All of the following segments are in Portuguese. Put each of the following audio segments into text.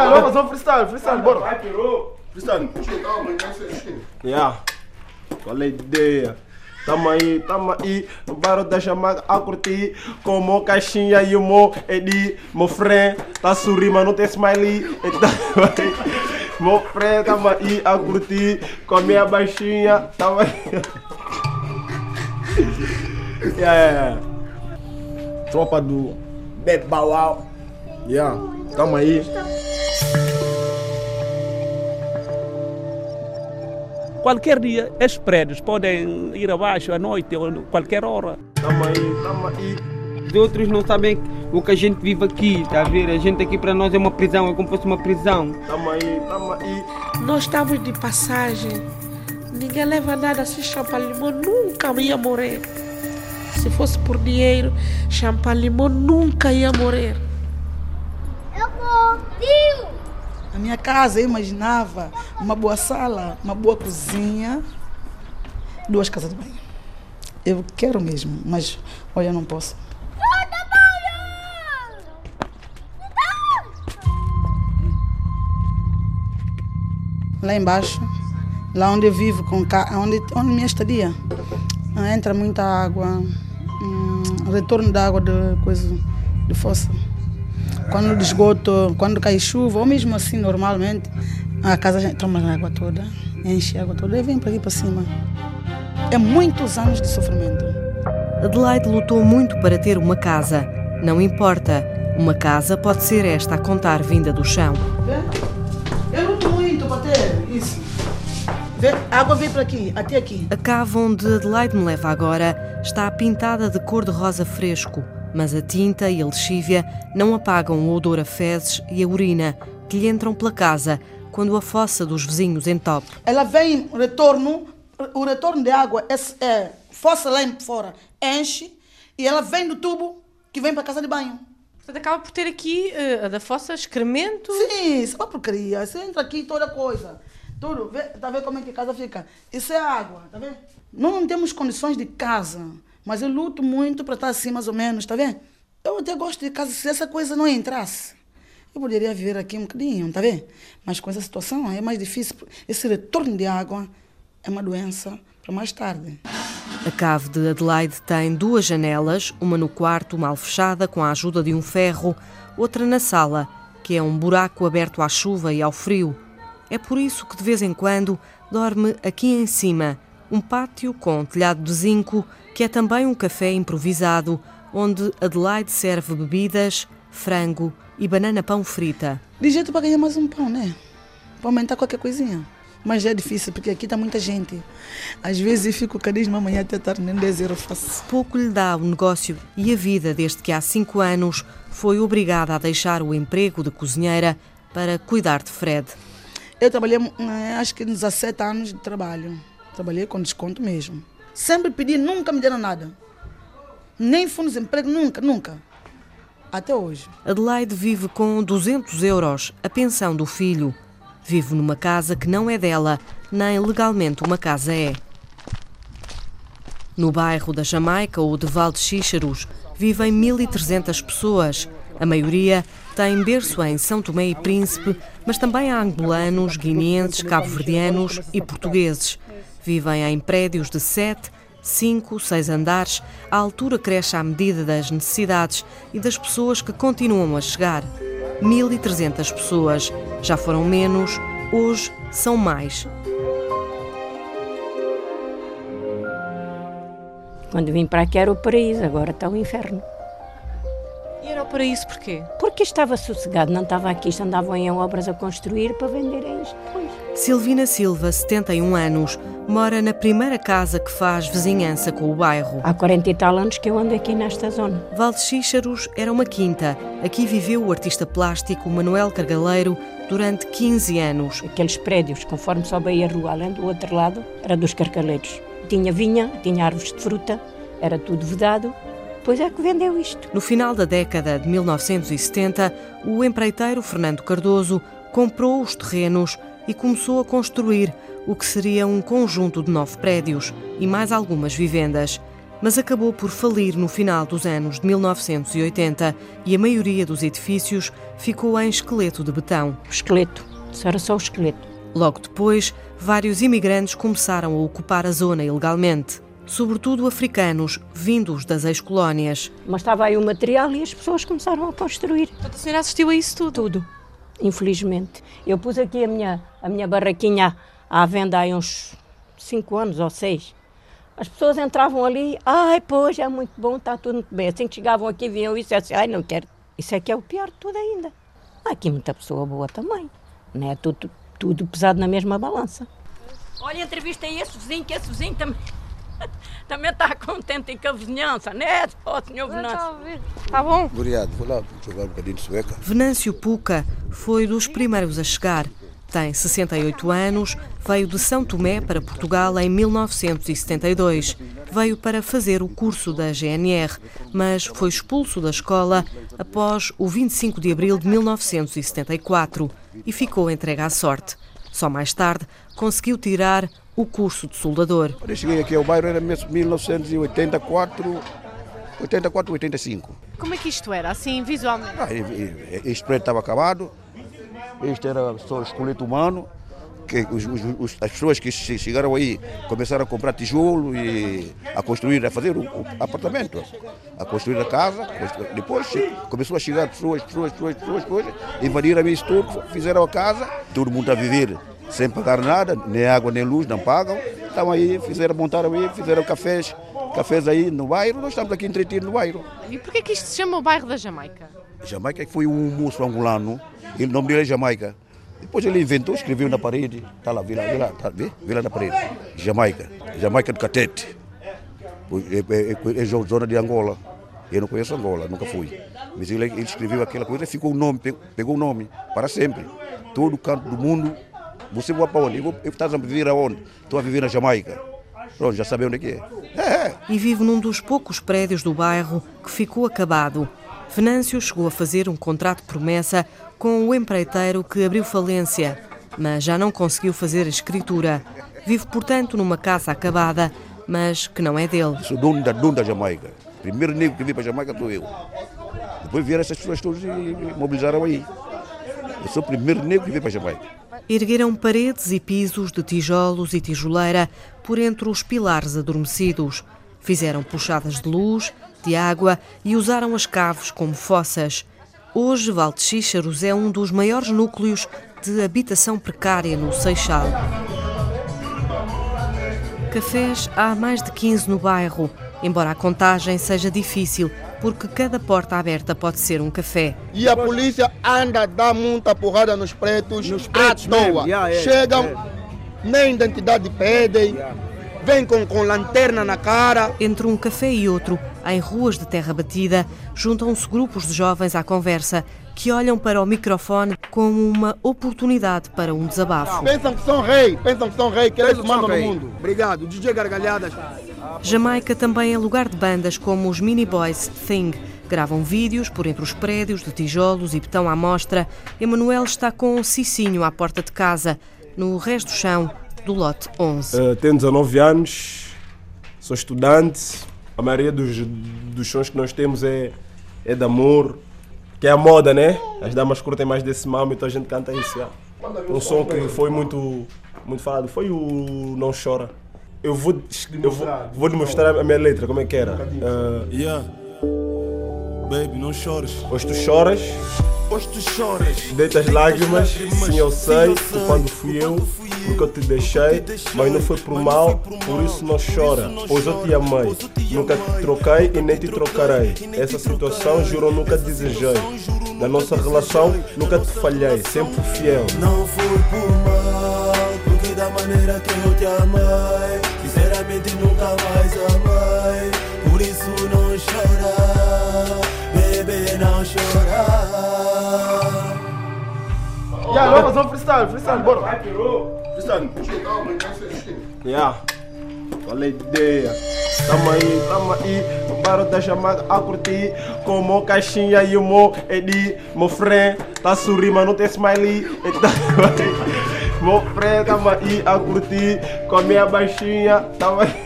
Já, vamos fazer um freestyle, freestyle, bora. Vai, pirou. Freestyle. Yeah. Qual é a ideia? Tamo aí, tamo aí, no bairro da chamada a curtir Como caixinha e o mo edi Meu friend, tá sorrindo, mas não tem smiley E tá aí, Meu friend, tamo aí a curtir Com a minha baixinha, tamo aí Yeah, yeah, yeah Tropa do Bebauau Yeah, tamo aí Qualquer dia, esses prédios podem ir abaixo à noite ou qualquer hora. Tamo aí, tamo aí. Os outros não sabem o que a gente vive aqui, tá a ver? A gente aqui para nós é uma prisão, é como se fosse uma prisão. Tamo aí, tamo aí. Nós estamos de passagem. Ninguém leva nada assim, Champalimau nunca ia morrer. Se fosse por dinheiro, Champalimau nunca ia morrer. Eu vou, tio! A minha casa eu imaginava uma boa sala, uma boa cozinha, duas casas de banho. Eu quero mesmo, mas olha, eu não posso. Lá embaixo, lá onde eu vivo, com onde, onde minha estadia, ah, entra muita água, hum, retorno da água de coisa de fossa. Quando de esgoto, quando cai chuva, ou mesmo assim normalmente, a casa toma água toda, enche a água toda e vem para aqui para cima. É muitos anos de sofrimento. Adelaide lutou muito para ter uma casa. Não importa, uma casa pode ser esta a contar vinda do chão. Vê? Eu luto muito para ter isso. Vê? A água vem para aqui, até aqui. A cave onde Adelaide me leva agora está pintada de cor de rosa fresco, mas a tinta e a lexívia não apagam o odor a fezes e a urina que lhe entram pela casa quando a fossa dos vizinhos entope. Ela vem, retorno, o retorno de água é, é fossa lá fora, enche e ela vem do tubo que vem para a casa de banho. Portanto, acaba por ter aqui uh, a da fossa excremento. Sim, isso é uma porcaria. Você entra aqui toda coisa. Tudo. Vê, tá vendo como é que a casa fica? Isso é água, tá vendo? Nós não temos condições de casa, mas eu luto muito para estar assim mais ou menos, tá vendo? Eu até gosto de casa se essa coisa não entrasse. Eu poderia viver aqui um bocadinho, tá vendo? Mas com essa situação é mais difícil. Esse retorno de água é uma doença para mais tarde. A cave de Adelaide tem duas janelas, uma no quarto, mal fechada, com a ajuda de um ferro, outra na sala, que é um buraco aberto à chuva e ao frio. É por isso que de vez em quando dorme aqui em cima, um pátio com telhado de zinco, que é também um café improvisado, onde Adelaide serve bebidas, frango e banana pão frita. De jeito para ganhar mais um pão, né? Para aumentar qualquer coisinha. Mas é difícil, porque aqui está muita gente. Às vezes fico carisma amanhã até tarde, nem 10 euros faço. Pouco lhe dá o negócio e a vida desde que há cinco anos foi obrigada a deixar o emprego de cozinheira para cuidar de Fred. Eu trabalhei, acho que 17 anos de trabalho. Trabalhei com desconto mesmo. Sempre pedi, nunca me deram nada. Nem fundos de emprego, nunca, nunca. Até hoje. Adelaide vive com 200 euros, a pensão do filho. Vive numa casa que não é dela, nem legalmente uma casa é. No bairro da Jamaica ou de Val de Xíxaros vivem 1.300 pessoas. A maioria tem berço em São Tomé e Príncipe, mas também há angolanos, guineenses, cabo-verdianos e portugueses. Vivem em prédios de 7, 5, 6 andares. A altura cresce à medida das necessidades e das pessoas que continuam a chegar. 1.300 pessoas. Já foram menos, hoje são mais. Quando vim para aqui era o paraíso, agora está o inferno. E era o paraíso porquê? Porque estava sossegado, não estava aqui, andavam em obras a construir para venderem isto. Silvina Silva, 71 anos, mora na primeira casa que faz vizinhança com o bairro. Há 40 e tal anos que eu ando aqui nesta zona. Val de Xíxaros era uma quinta. Aqui viveu o artista plástico Manuel Cargaleiro durante 15 anos. Aqueles prédios, conforme sobe a rua, além do outro lado, era dos carcaleiros. Tinha vinha, tinha árvores de fruta, era tudo vedado. Pois é que vendeu isto. No final da década de 1970, o empreiteiro Fernando Cardoso comprou os terrenos e começou a construir o que seria um conjunto de nove prédios e mais algumas vivendas. mas acabou por falir no final dos anos de 1980 e a maioria dos edifícios ficou em esqueleto de betão. O esqueleto, isso era só o esqueleto. Logo depois, vários imigrantes começaram a ocupar a zona ilegalmente, sobretudo africanos vindos das ex-colónias. Mas estava aí o material e as pessoas começaram a construir. A senhora assistiu a isso tudo? Tudo, infelizmente. Eu pus aqui a minha, a minha barraquinha à venda há uns cinco anos ou seis. As pessoas entravam ali, ai, pois, é muito bom, está tudo muito bem. Assim que chegavam aqui, vinham isso e assim, ai, não quero. Isso é que é o pior de tudo ainda. Há aqui muita pessoa boa também. Não é tudo, tudo pesado na mesma balança. Olha, entrevistei esse vizinho, que esse vizinho também, também está contente com a vizinhança, né, ó, senhor Venâncio? Tá bom? Obrigado, vou lá jogar um bocadinho de sueca. Venâncio Puca foi dos primeiros a chegar. Tem 68 anos, veio de São Tomé para Portugal em 1972. Veio para fazer o curso da GNR, mas foi expulso da escola após o 25 de abril de 1974 e ficou entregue à sorte. Só mais tarde conseguiu tirar o curso de soldador. Eu cheguei aqui ao bairro era 1984, 84, 85. Como é que isto era, assim, visualmente? Ah, Este prédio estava acabado, este era só esqueleto humano, que os- os- as pessoas que che- chegaram aí começaram a comprar tijolo e a construir, a fazer o, o apartamento, a construir a casa. Depois começou a chegar pessoas, pessoas, pessoas, pessoas, pessoas, invadiram isso tudo, fizeram a casa, todo mundo a viver sem pagar nada, nem água nem luz, não pagam. Então aí fizeram, montaram aí, fizeram cafés, cafés aí no bairro, nós estamos aqui entretidos no bairro. E porquê que isto se chama o bairro da Jamaica? Jamaica foi um moço angolano, o nome dele é Jamaica. Depois ele inventou, escreveu na parede, está lá, vê lá, tá, vê? Lá na parede, Jamaica, Jamaica do Catete. É, é, é, é zona de Angola. Eu não conheço Angola, nunca fui. Mas ele, ele escreveu aquela coisa e ficou o nome, pegou, o nome para sempre. Todo canto do mundo, você vai para onde? Eu, eu estás a viver aonde? Estou a viver na Jamaica. Pronto, já sabe onde é que é. É, é. e vive num dos poucos prédios do bairro que ficou acabado. Venâncio chegou a fazer um contrato promessa com o empreiteiro que abriu falência, mas já não conseguiu fazer a escritura. Vive, portanto, numa casa acabada, mas que não é dele. Sou dono da, dono da Jamaica. Primeiro negro que veio para a Jamaica sou eu. Depois vieram essas pessoas todas e mobilizaram aí. Eu sou o primeiro negro que veio para a Jamaica. Ergueram paredes e pisos de tijolos e tijoleira por entre os pilares adormecidos. Fizeram puxadas de luz, de água e usaram as caves como fossas. Hoje, Valdexíxaros é um dos maiores núcleos de habitação precária no Seixal. Cafés há mais de 15 no bairro, embora a contagem seja difícil, porque cada porta aberta pode ser um café. E a polícia anda a dar muita porrada nos pretos, Nos pretos à toa. yeah, Chegam, yeah. nem identidade pedem, vêm com, com lanterna na cara. Entre um café e outro, em ruas de terra batida, juntam-se grupos de jovens à conversa que olham para o microfone como uma oportunidade para um desabafo. Pensam que são rei, pensam que são rei, que eles que são mandam no rei. mundo. Obrigado, DJ Gargalhadas. Jamaica também é lugar de bandas como os Mini Boys Thing. Gravam vídeos por entre os prédios de tijolos e betão à mostra. Emanuel está com um cicinho à porta de casa, no resto do chão do lote 11. Uh, tenho 19 anos, sou estudante. A maioria dos, dos sons que nós temos é, é de amor, que é a moda, né? As damas curtem mais desse mamo, então a gente canta isso. já. Um som que foi muito, muito falado foi o Não Chora. Eu vou, eu vou, vou demonstrar a minha letra, como é que era. Uh, Yeah. Baby, não chores. Hoje tu choras, Hoje tu choras. deitas lágrimas, sim eu sei, culpando fui eu, porque eu te deixei, mas não foi por mal, por isso não chora, pois eu te amei, nunca te troquei e nem te trocarei. Essa situação juro nunca desejei. Na nossa relação nunca te falhei, sempre fiel. Não foi por mal, porque da maneira que eu te amei, sinceramente nunca mais Yeah, vamos fazer um freestyle, freestyle, bora. Freestyle. Yeah. Qual é a ideia? Tamo aí, tamo aí, no bairro da chamada a curtir Com o caixinha e o mo edi Meu friend, tá sorrindo, mas não tem smiley tá Meu friend, tamo aí a curtir Com a minha baixinha, tamo aí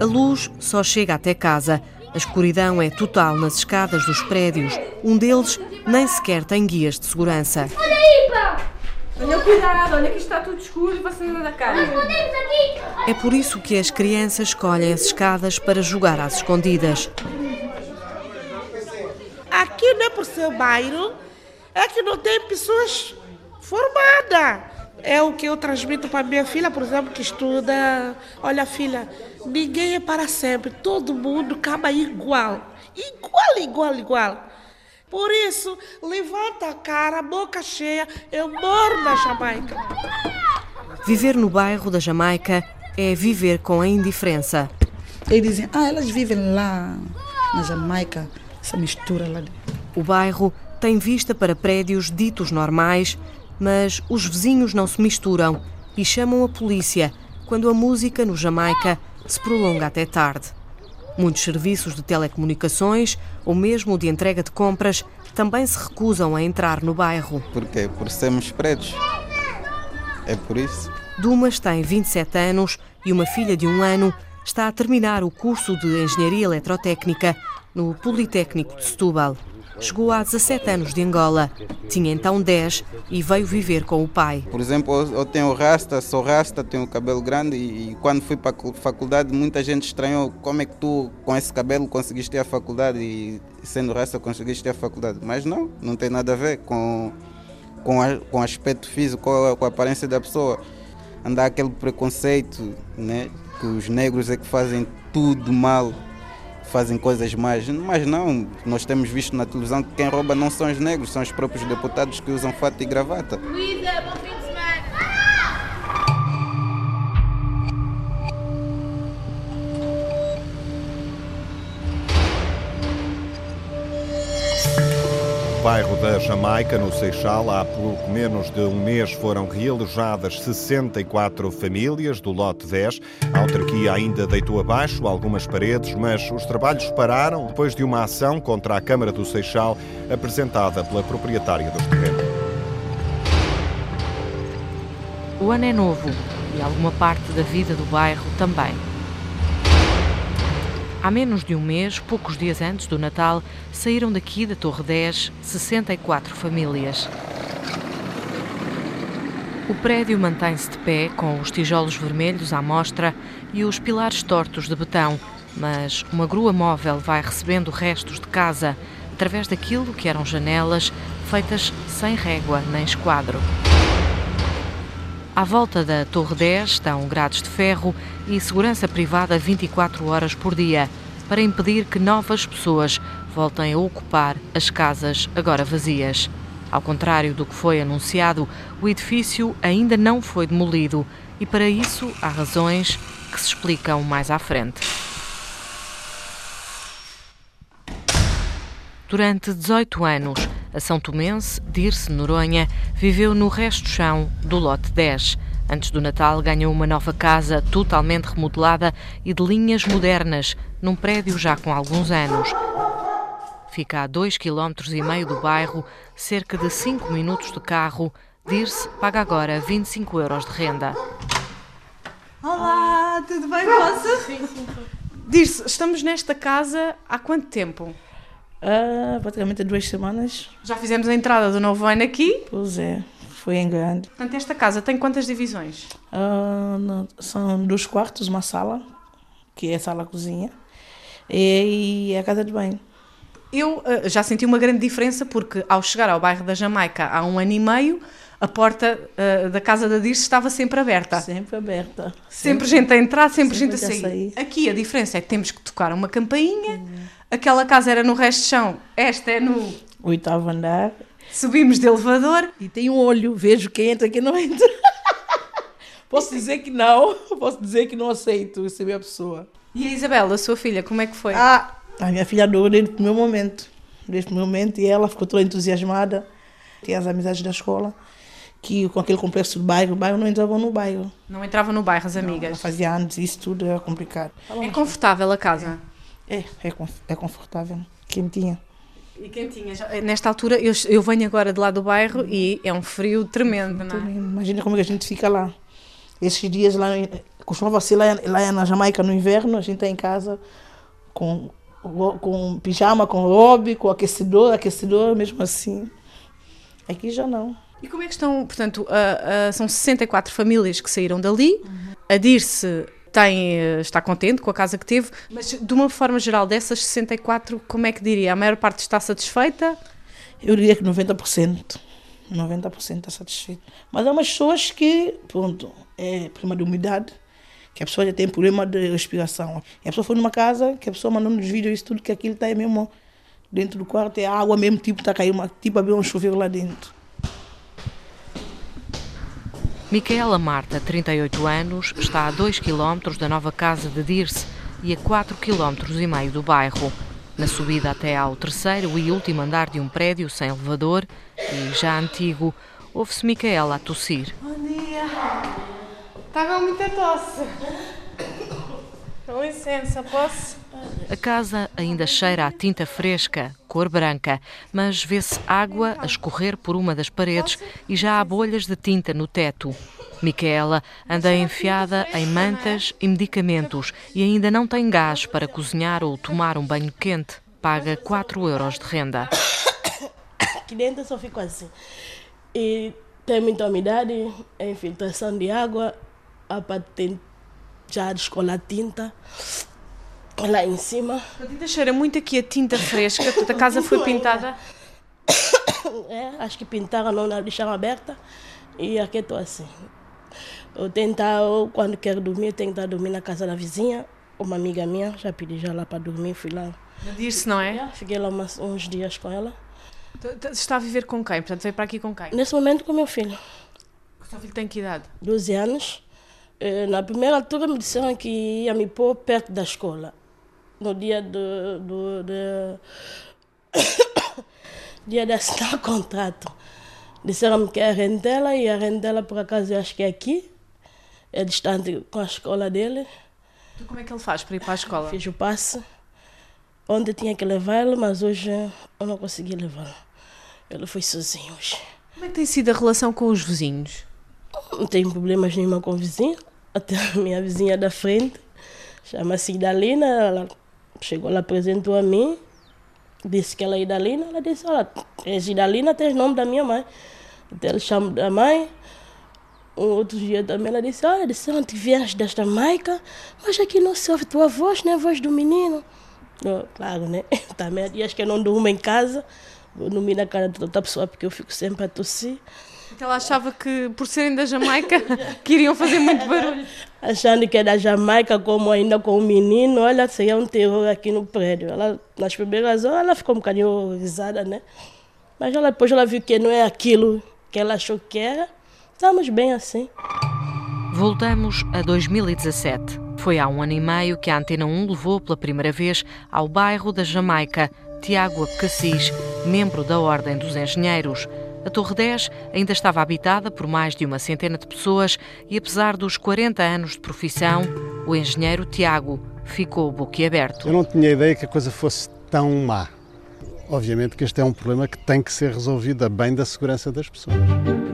A luz só chega até casa. A escuridão é total nas escadas dos prédios. Um deles nem sequer tem guias de segurança. Olha aí, pá! Tenham cuidado, olha que está tudo escuro e você não dá cara. É por isso que as crianças escolhem as escadas para jogar às escondidas. Aqui não é por ser bairro, é que não tem pessoas formadas. É o que eu transmito para minha filha, por exemplo, que estuda. Olha, filha, ninguém é para sempre, todo mundo acaba igual. Igual, igual, igual. Por isso, levanta a cara, boca cheia, eu moro na Jamaica. Viver no bairro da Jamaica é viver com a indiferença. Eles dizem, ah, elas vivem lá na Jamaica, essa mistura lá. O bairro tem vista para prédios ditos normais, mas os vizinhos não se misturam e chamam a polícia quando a música no Jamaica se prolonga até tarde. Muitos serviços de telecomunicações ou mesmo de entrega de compras também se recusam a entrar no bairro. Por quê? Por sermos pretos. É por isso. Dumas tem 27 anos e uma filha de um ano está a terminar o curso de Engenharia Eletrotécnica no Politécnico de Setúbal. Chegou há 17 anos de Angola. Tinha então 10 e veio viver com o pai. Por exemplo, eu- tenho rasta, sou rasta, tenho cabelo grande e, quando fui para a faculdade muita gente estranhou como é que tu com esse cabelo conseguiste ter a faculdade e sendo rasta conseguiste ter a faculdade. Mas não, não tem nada a ver com, com, a, com aspecto físico, com a, com a aparência da pessoa. Andar aquele preconceito, né? Que os negros é que fazem tudo mal, fazem coisas más. Mas não, nós temos visto na televisão que quem rouba não são os negros, são os próprios deputados que usam fato e gravata. Luísa, bom fim bairro da Jamaica, no Seixal, há pouco menos de um mês foram realojadas 64 famílias do lote 10. A autarquia ainda deitou abaixo algumas paredes, mas os trabalhos pararam depois de uma ação contra a Câmara do Seixal apresentada pela proprietária dos terrenos. O ano é novo e alguma parte da vida do bairro também. Há menos de um mês, poucos dias antes do Natal, saíram daqui da Torre 10 64 famílias. O prédio mantém-se de pé, com os tijolos vermelhos à mostra e os pilares tortos de betão, mas uma grua móvel vai recebendo restos de casa através daquilo que eram janelas feitas sem régua nem esquadro. À volta da Torre 10 estão grades de ferro e segurança privada 24 horas por dia, para impedir que novas pessoas voltem a ocupar as casas agora vazias. Ao contrário do que foi anunciado, o edifício ainda não foi demolido e, para isso, há razões que se explicam mais à frente. Durante 18 anos, a São Tomense, Dirce Noronha, viveu no resto-chão do lote 10. Antes do Natal, ganhou uma nova casa totalmente remodelada e de linhas modernas, num prédio já com alguns anos. Fica a 2,5 km do bairro, cerca de 5 minutos de carro. Dirce paga agora 25 euros de renda. Olá, tudo bem, moça? Sim, sim. Diz-se, estamos nesta casa há quanto tempo? Ah, praticamente duas semanas. Já fizemos a entrada do novo ano aqui. Pois é, foi em grande. Portanto, esta casa tem quantas divisões? Ah, não, são dois quartos, uma sala, que é a sala-cozinha, e, e a casa de banho. Eu uh, já senti uma grande diferença porque ao chegar ao bairro da Jamaica há um ano e meio, a porta uh, da casa da Dirce estava sempre aberta. Sempre aberta. Sempre, gente a entrar, sempre, sempre gente a sair. sair. Aqui a diferença é que temos que tocar uma campainha. Aquela casa era no resto de chão, esta é no Oitavo andar. Subimos de elevador. E tem um olho, vejo quem entra quem não entra. posso dizer que não, posso dizer que não aceito receber a pessoa. E a Isabela, a sua filha, como é que foi? Ah, a minha filha adorou desde o primeiro momento. Desde o primeiro momento, e ela ficou toda entusiasmada. Tem as amizades da escola, que com aquele complexo do bairro, o bairro não entrava no bairro. Não entrava no bairro as Ela amigas. fazia antes, isso tudo era complicado. É confortável a casa? É, é, conf- é confortável, quentinha. E quentinha. Já- Nesta altura, eu, eu venho agora de lá do bairro e é um frio tremendo, não é? Imagina como é que a gente fica lá. Esses dias lá, Costumava-se lá, lá na Jamaica no inverno, a gente está em casa com, com pijama, com robe, com aquecedor, aquecedor mesmo assim. Aqui já não. E como é que estão, portanto, uh, uh, são 64 famílias que saíram dali, uhum. a Dirce tem, uh, está contente com a casa que teve, mas de uma forma geral, dessas 64, como é que diria? A maior parte está satisfeita? Eu diria que 90%. 90% está satisfeito. Mas há umas pessoas que, pronto, é problema de umidade, que a pessoa já tem problema de respiração. E a pessoa foi numa casa, que a pessoa mandou nos vídeos isso tudo, que aquilo está mesmo dentro do quarto, é água mesmo, tipo, está caindo, tipo, abrir um chuveiro lá dentro. Micaela Marta, 38 anos, está a 2 km da nova casa de Dirce e a 4 km e meio do bairro. Na subida até ao terceiro e último andar de um prédio sem elevador e já antigo, ouve-se Micaela a tossir. Bom dia. Estava muita tosse. Com licença, posso? A casa ainda cheira a tinta fresca, cor branca, mas vê-se água a escorrer por uma das paredes e já há bolhas de tinta no teto. Micaela anda enfiada em mantas e medicamentos e ainda não tem gás para cozinhar ou tomar um banho quente. Paga 4 euros de renda. Aqui dentro só fico assim. E tem muita umidade, a infiltração de água, a patente já descolar tinta lá em cima. A tinta cheira muito aqui a tinta fresca, toda a casa foi pintada. É, acho que pintaram, não deixaram aberta. E aqui estou assim. Eu tentar, quando quero dormir, tentar dormir na casa da vizinha. Uma amiga minha, já pedi já lá para dormir, fui lá. Dir-se, não é? é? Fiquei lá umas, uns dias com ela. Está a viver com quem? Portanto, veio para aqui com quem? Nesse momento com meu filho. O seu filho tem que idade? 12 anos. Eh, na primeira altura me disseram que ia me pôr perto da escola. No dia do, do, do dia de assinar o contrato. Disseram-me que é a rendela e a rendela por acaso eu acho que é aqui. É distante com a escola dele. Então como é que ele faz para ir para a escola? Fiz o passe. Ontem tinha que levá-lo, mas hoje eu não consegui levá-lo. Ele foi sozinho hoje. Como é que tem sido a relação com os vizinhos? Não tenho problemas nenhuma com o vizinho. Até a minha vizinha da frente, chama-se Idalina, ela chegou, ela apresentou a mim, disse que ela é Idalina, ela disse, olha, és Idalina, tens nome da minha mãe. Até ela chama da mãe. Um outro dia também ela disse, olha, disseram que vieste desta Maica, mas aqui não se ouve tua voz, nem a voz do menino. Oh, claro, né? Também dias que eu não durmo em casa, vou dormir na cara de outra pessoa porque eu fico sempre a tossir. Então ela achava que, por serem da Jamaica, que iriam fazer muito barulho. Achando que é da Jamaica, como ainda com o menino, olha, seria um terror aqui no prédio. Ela, nas primeiras horas, ela ficou um bocadinho horrorizada, né? Mas ela, depois ela viu que não é aquilo que ela achou que era. Estamos bem assim. Voltamos a 2017. Foi há um ano e meio que a Antena 1 levou pela primeira vez ao bairro da Jamaica Tiago Cassis, membro da Ordem dos Engenheiros. A Torre 10 ainda estava habitada por mais de uma centena de pessoas e, apesar dos 40 anos de profissão, o engenheiro Tiago ficou boquiaberto. Eu não tinha ideia que a coisa fosse tão má. Obviamente que este é um problema que tem que ser resolvido a bem da segurança das pessoas.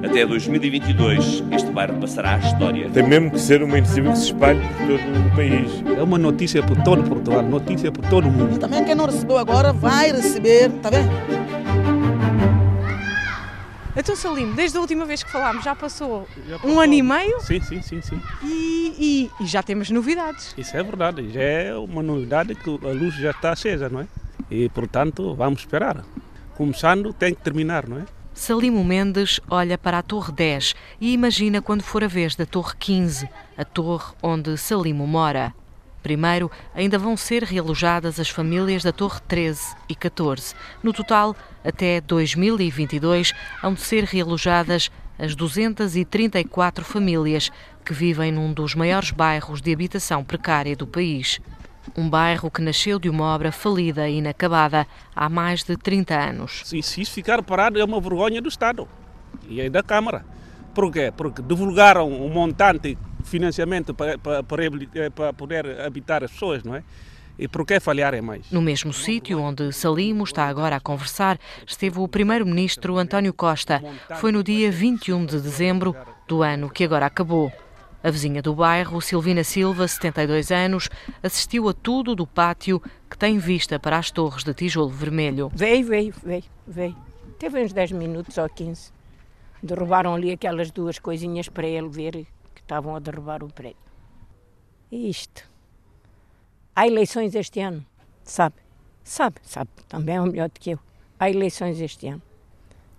Até 2022, este bairro passará à história. Tem mesmo que ser uma iniciativa que se espalhe por todo o país. É uma notícia por todo Portugal, notícia por todo o mundo. E também quem não recebeu agora vai receber, tá vendo? Então, Salim, desde a última vez que falámos, já passou, já passou. um ano e meio? Sim, sim, sim. sim. E, e, e, já temos novidades. Isso é verdade, já é uma novidade que a luz já está acesa, não é? E, portanto, vamos esperar. Começando, tem que terminar, não é? Salimo Mendes olha para a Torre 10 e imagina quando for a vez da Torre 15, a torre onde Salimo mora. Primeiro, ainda vão ser realojadas as famílias da Torre 13 e 14. No total, até 2022, hão de ser realojadas as 234 famílias que vivem num dos maiores bairros de habitação precária do país. Um bairro que nasceu de uma obra falida e inacabada há mais de 30 anos. Se, isso ficar parado, é uma vergonha do Estado e é da Câmara. Por quê? Porque divulgaram um montante financiamento para, para, para poder habitar as pessoas, não é? E por que falharem mais? No mesmo sítio onde Salimo está agora a conversar, esteve o primeiro-ministro António Costa. Foi no dia 21 de dezembro do ano que agora acabou. A vizinha do bairro, Silvina Silva, 72 anos, assistiu a tudo do pátio que tem vista para as torres de tijolo vermelho. Veio, veio, veio, veio. Teve uns 10 minutos ou 15. Derrubaram ali aquelas duas coisinhas para ele ver estavam a derrubar o prédio. E isto. Há eleições este ano, sabe? Sabe, sabe, também é o melhor do que eu. Há eleições este ano.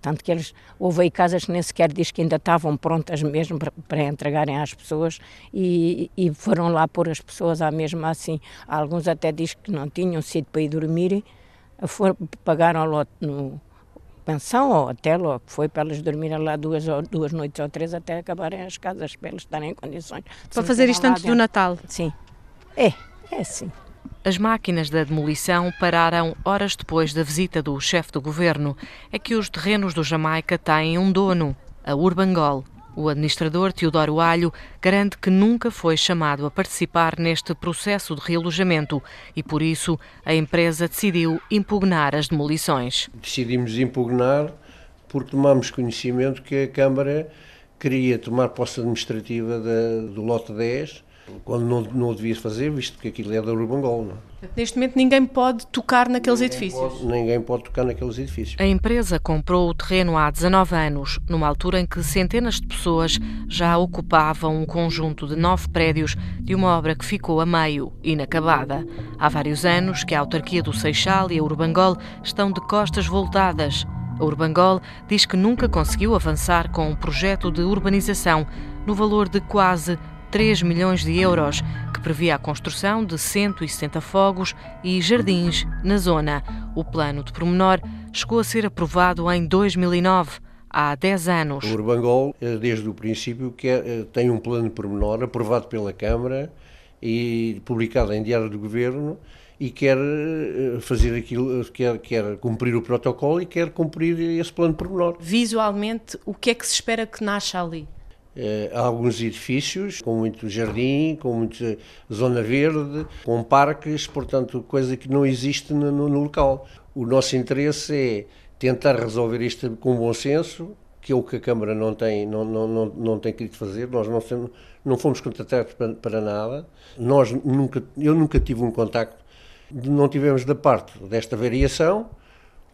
Tanto que eles, houve aí casas que nem sequer diz que ainda estavam prontas mesmo para, para entregarem às pessoas e, e, foram lá pôr as pessoas à mesma assim. Alguns até diz que não tinham sido para ir dormir, foram, pagaram lote no pensão ou hotel, ou que foi para elas dormirem lá duas, duas noites ou três até acabarem as casas, para eles estarem em condições. Para fazer isto antes do Natal? Sim. É, é sim. As máquinas da demolição pararam horas depois da visita do chefe do governo. É que os terrenos do Jamaica têm um dono, a Urbangol. O administrador Teodoro Alho garante que nunca foi chamado a participar neste processo de realojamento e, por isso, a empresa decidiu impugnar as demolições. Decidimos impugnar porque tomamos conhecimento que a Câmara queria tomar posse administrativa do lote 10 quando não, não o devia fazer, visto que aquilo é da Urbangol. Não? é? Neste momento ninguém pode tocar naqueles ninguém edifícios. Pode, ninguém pode tocar naqueles edifícios. A empresa comprou o terreno há 19 anos, numa altura em que centenas de pessoas já ocupavam um conjunto de nove prédios de uma obra que ficou a meio, inacabada. Há vários anos que a autarquia do Seixal e a Urbangol estão de costas voltadas. A Urbangol diz que nunca conseguiu avançar com um projeto de urbanização no valor de quase 3 milhões de euros, que previa a construção de 160 fogos e jardins na zona. O plano de promenor chegou a ser aprovado em 2009 há 10 anos. O Urbangol, desde o princípio, quer, tem um plano de pormenor aprovado pela Câmara e publicado em Diário do Governo e quer fazer aquilo, quer, quer cumprir o protocolo e quer cumprir esse plano de pormenor. Visualmente, o que é que se espera que nasça ali? Há alguns edifícios com muito jardim, com muita zona verde, com parques, portanto, coisa que não existe no, no local. O nosso interesse é tentar resolver isto com bom senso, que é o que a Câmara não tem, não, não, não, não tem querido fazer. Nós não, não fomos contactados para, para nada. Nós nunca, eu nunca tive um contacto, não tivemos da parte desta variação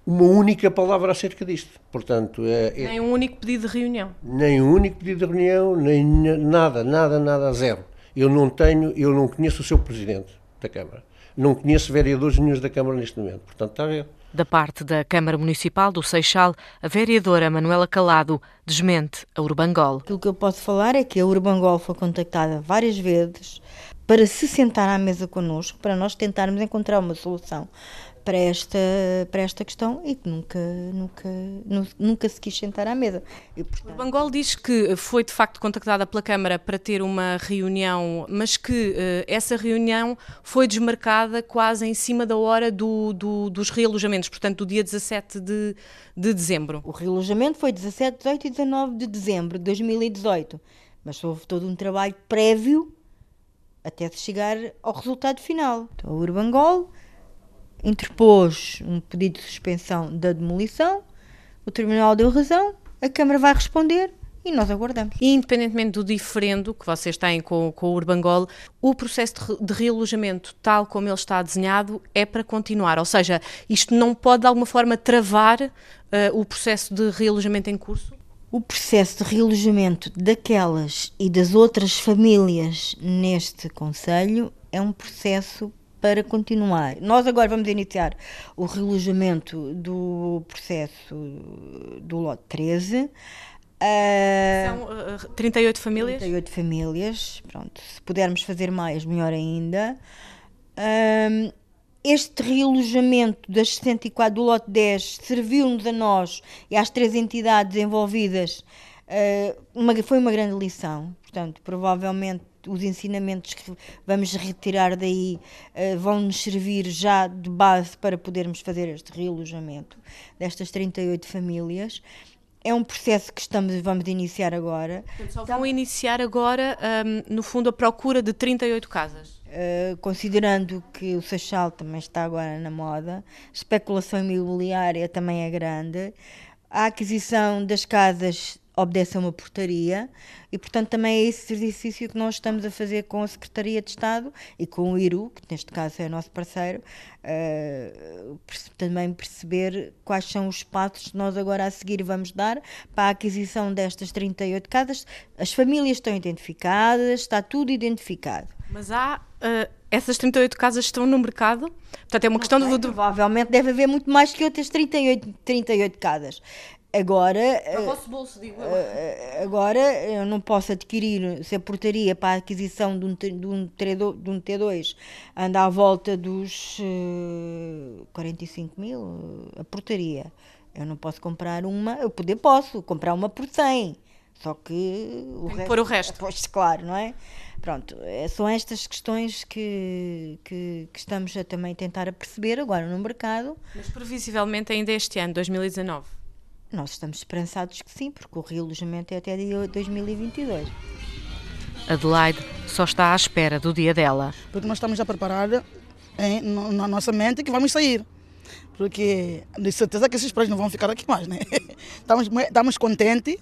uma única palavra acerca disto. Portanto, é, é, nem um único pedido de reunião. Nem um único pedido de reunião, nem nada, nada, nada, zero. Eu não tenho, eu não conheço o seu presidente da Câmara. Não conheço vereadores nenhum da Câmara neste momento. Portanto, está a ver. Da parte da Câmara Municipal do Seixal, a vereadora Manuela Calado desmente a Urbangol. O que eu posso falar é que a Urbangol foi contactada várias vezes para se sentar à mesa connosco, para nós tentarmos encontrar uma solução para esta, para esta questão e que nunca, nunca, nunca se quis sentar à mesa. E, portanto... O Bangol diz que foi de facto contactada pela Câmara para ter uma reunião, mas que uh, essa reunião foi desmarcada quase em cima da hora do, do, dos realojamentos, portanto, do dia 17 de, de dezembro. O realojamento foi 17, 18 e 19 de dezembro de 2018, mas houve todo um trabalho prévio até se chegar ao resultado final. Então, o Urbangol interpôs um pedido de suspensão da demolição, o Tribunal deu razão, a Câmara vai responder e nós aguardamos. E independentemente do diferendo que vocês têm com, com o Urbangol, o processo de, de realojamento, tal como ele está desenhado, é para continuar. Ou seja, isto não pode de alguma forma travar uh, o processo de realojamento em curso? O processo de realojamento daquelas e das outras famílias neste Conselho é um processo para continuar. Nós agora vamos iniciar o relojamento do processo do lote 13. Uh, São uh, 38 famílias? 38 famílias, pronto. Se pudermos fazer mais, melhor ainda. Uh, este realojamento das 64 do lote 10 serviu-nos a nós e às três entidades envolvidas, uh, uma, foi uma grande lição. Portanto, provavelmente os ensinamentos que vamos retirar daí uh, vão nos servir já de base para podermos fazer este realojamento destas 38 famílias. É um processo que estamos, vamos iniciar agora. Portanto, só vão iniciar agora, um, no fundo, a procura de 38 casas. Uh, considerando que o Seixal também está agora na moda, especulação imobiliária também é grande, a aquisição das casas obedece a uma portaria e, portanto, também é esse exercício que nós estamos a fazer com a Secretaria de Estado e com o IRU, que neste caso é o nosso parceiro, uh, também perceber quais são os passos que nós agora a seguir vamos dar para a aquisição destas 38 casas. As famílias estão identificadas, está tudo identificado. Mas há. Uh, essas 38 casas estão no mercado? Portanto, é uma questão sei, de. Provavelmente deve haver muito mais que outras 38, 38 casas. Agora, Para o vosso bolso, digo eu. eh, agora eu não posso adquirir, se a portaria para a aquisição de um, de um, T2 de um T2 anda à volta dos eh, 45 mil, a portaria. Eu não posso comprar uma, eu poder posso, comprar uma por 100. Só que o que pôr o resto. Pois, claro, não é? Pronto, eh, são estas questões que, que, que estamos a também tentar a perceber agora no mercado. Mas previsivelmente ainda este ano, 2019. Nós estamos esperançados que sim, porque o realojamento é até dia 2022. Adelaide só está à espera do dia dela. Porque nós estamos já preparados em- na nossa mente que vamos sair. Porque de certeza que esses preços não vão ficar aqui mais, né? Estamos, estamos contentes.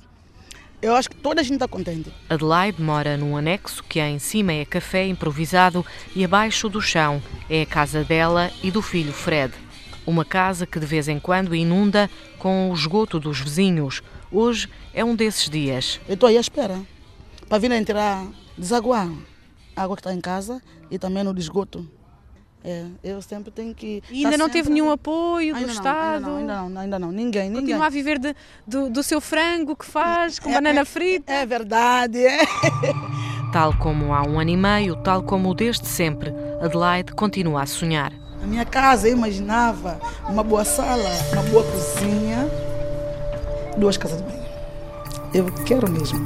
Eu acho que toda a gente está contente. Adelaide mora num anexo que em cima é café improvisado e abaixo do chão é a casa dela e do filho Fred. Uma casa que de vez em quando inunda com o esgoto dos vizinhos. Hoje é um desses dias. Eu estou aí à espera para vir entrar, desaguar a água que está em casa e também no esgoto. É, eu sempre tenho que. E ainda não sempre- teve nenhum apoio do Ainda não, Estado? Ainda não, ainda não, ainda não. Ninguém, ninguém. Continua a viver de- do, do seu frango que faz, com banana frita? É verdade, é. Tal como há um ano e meio, tal como desde sempre, Adelaide continua a sonhar. A minha casa, eu imaginava uma boa sala, uma boa cozinha, duas casas de banho. Eu quero mesmo.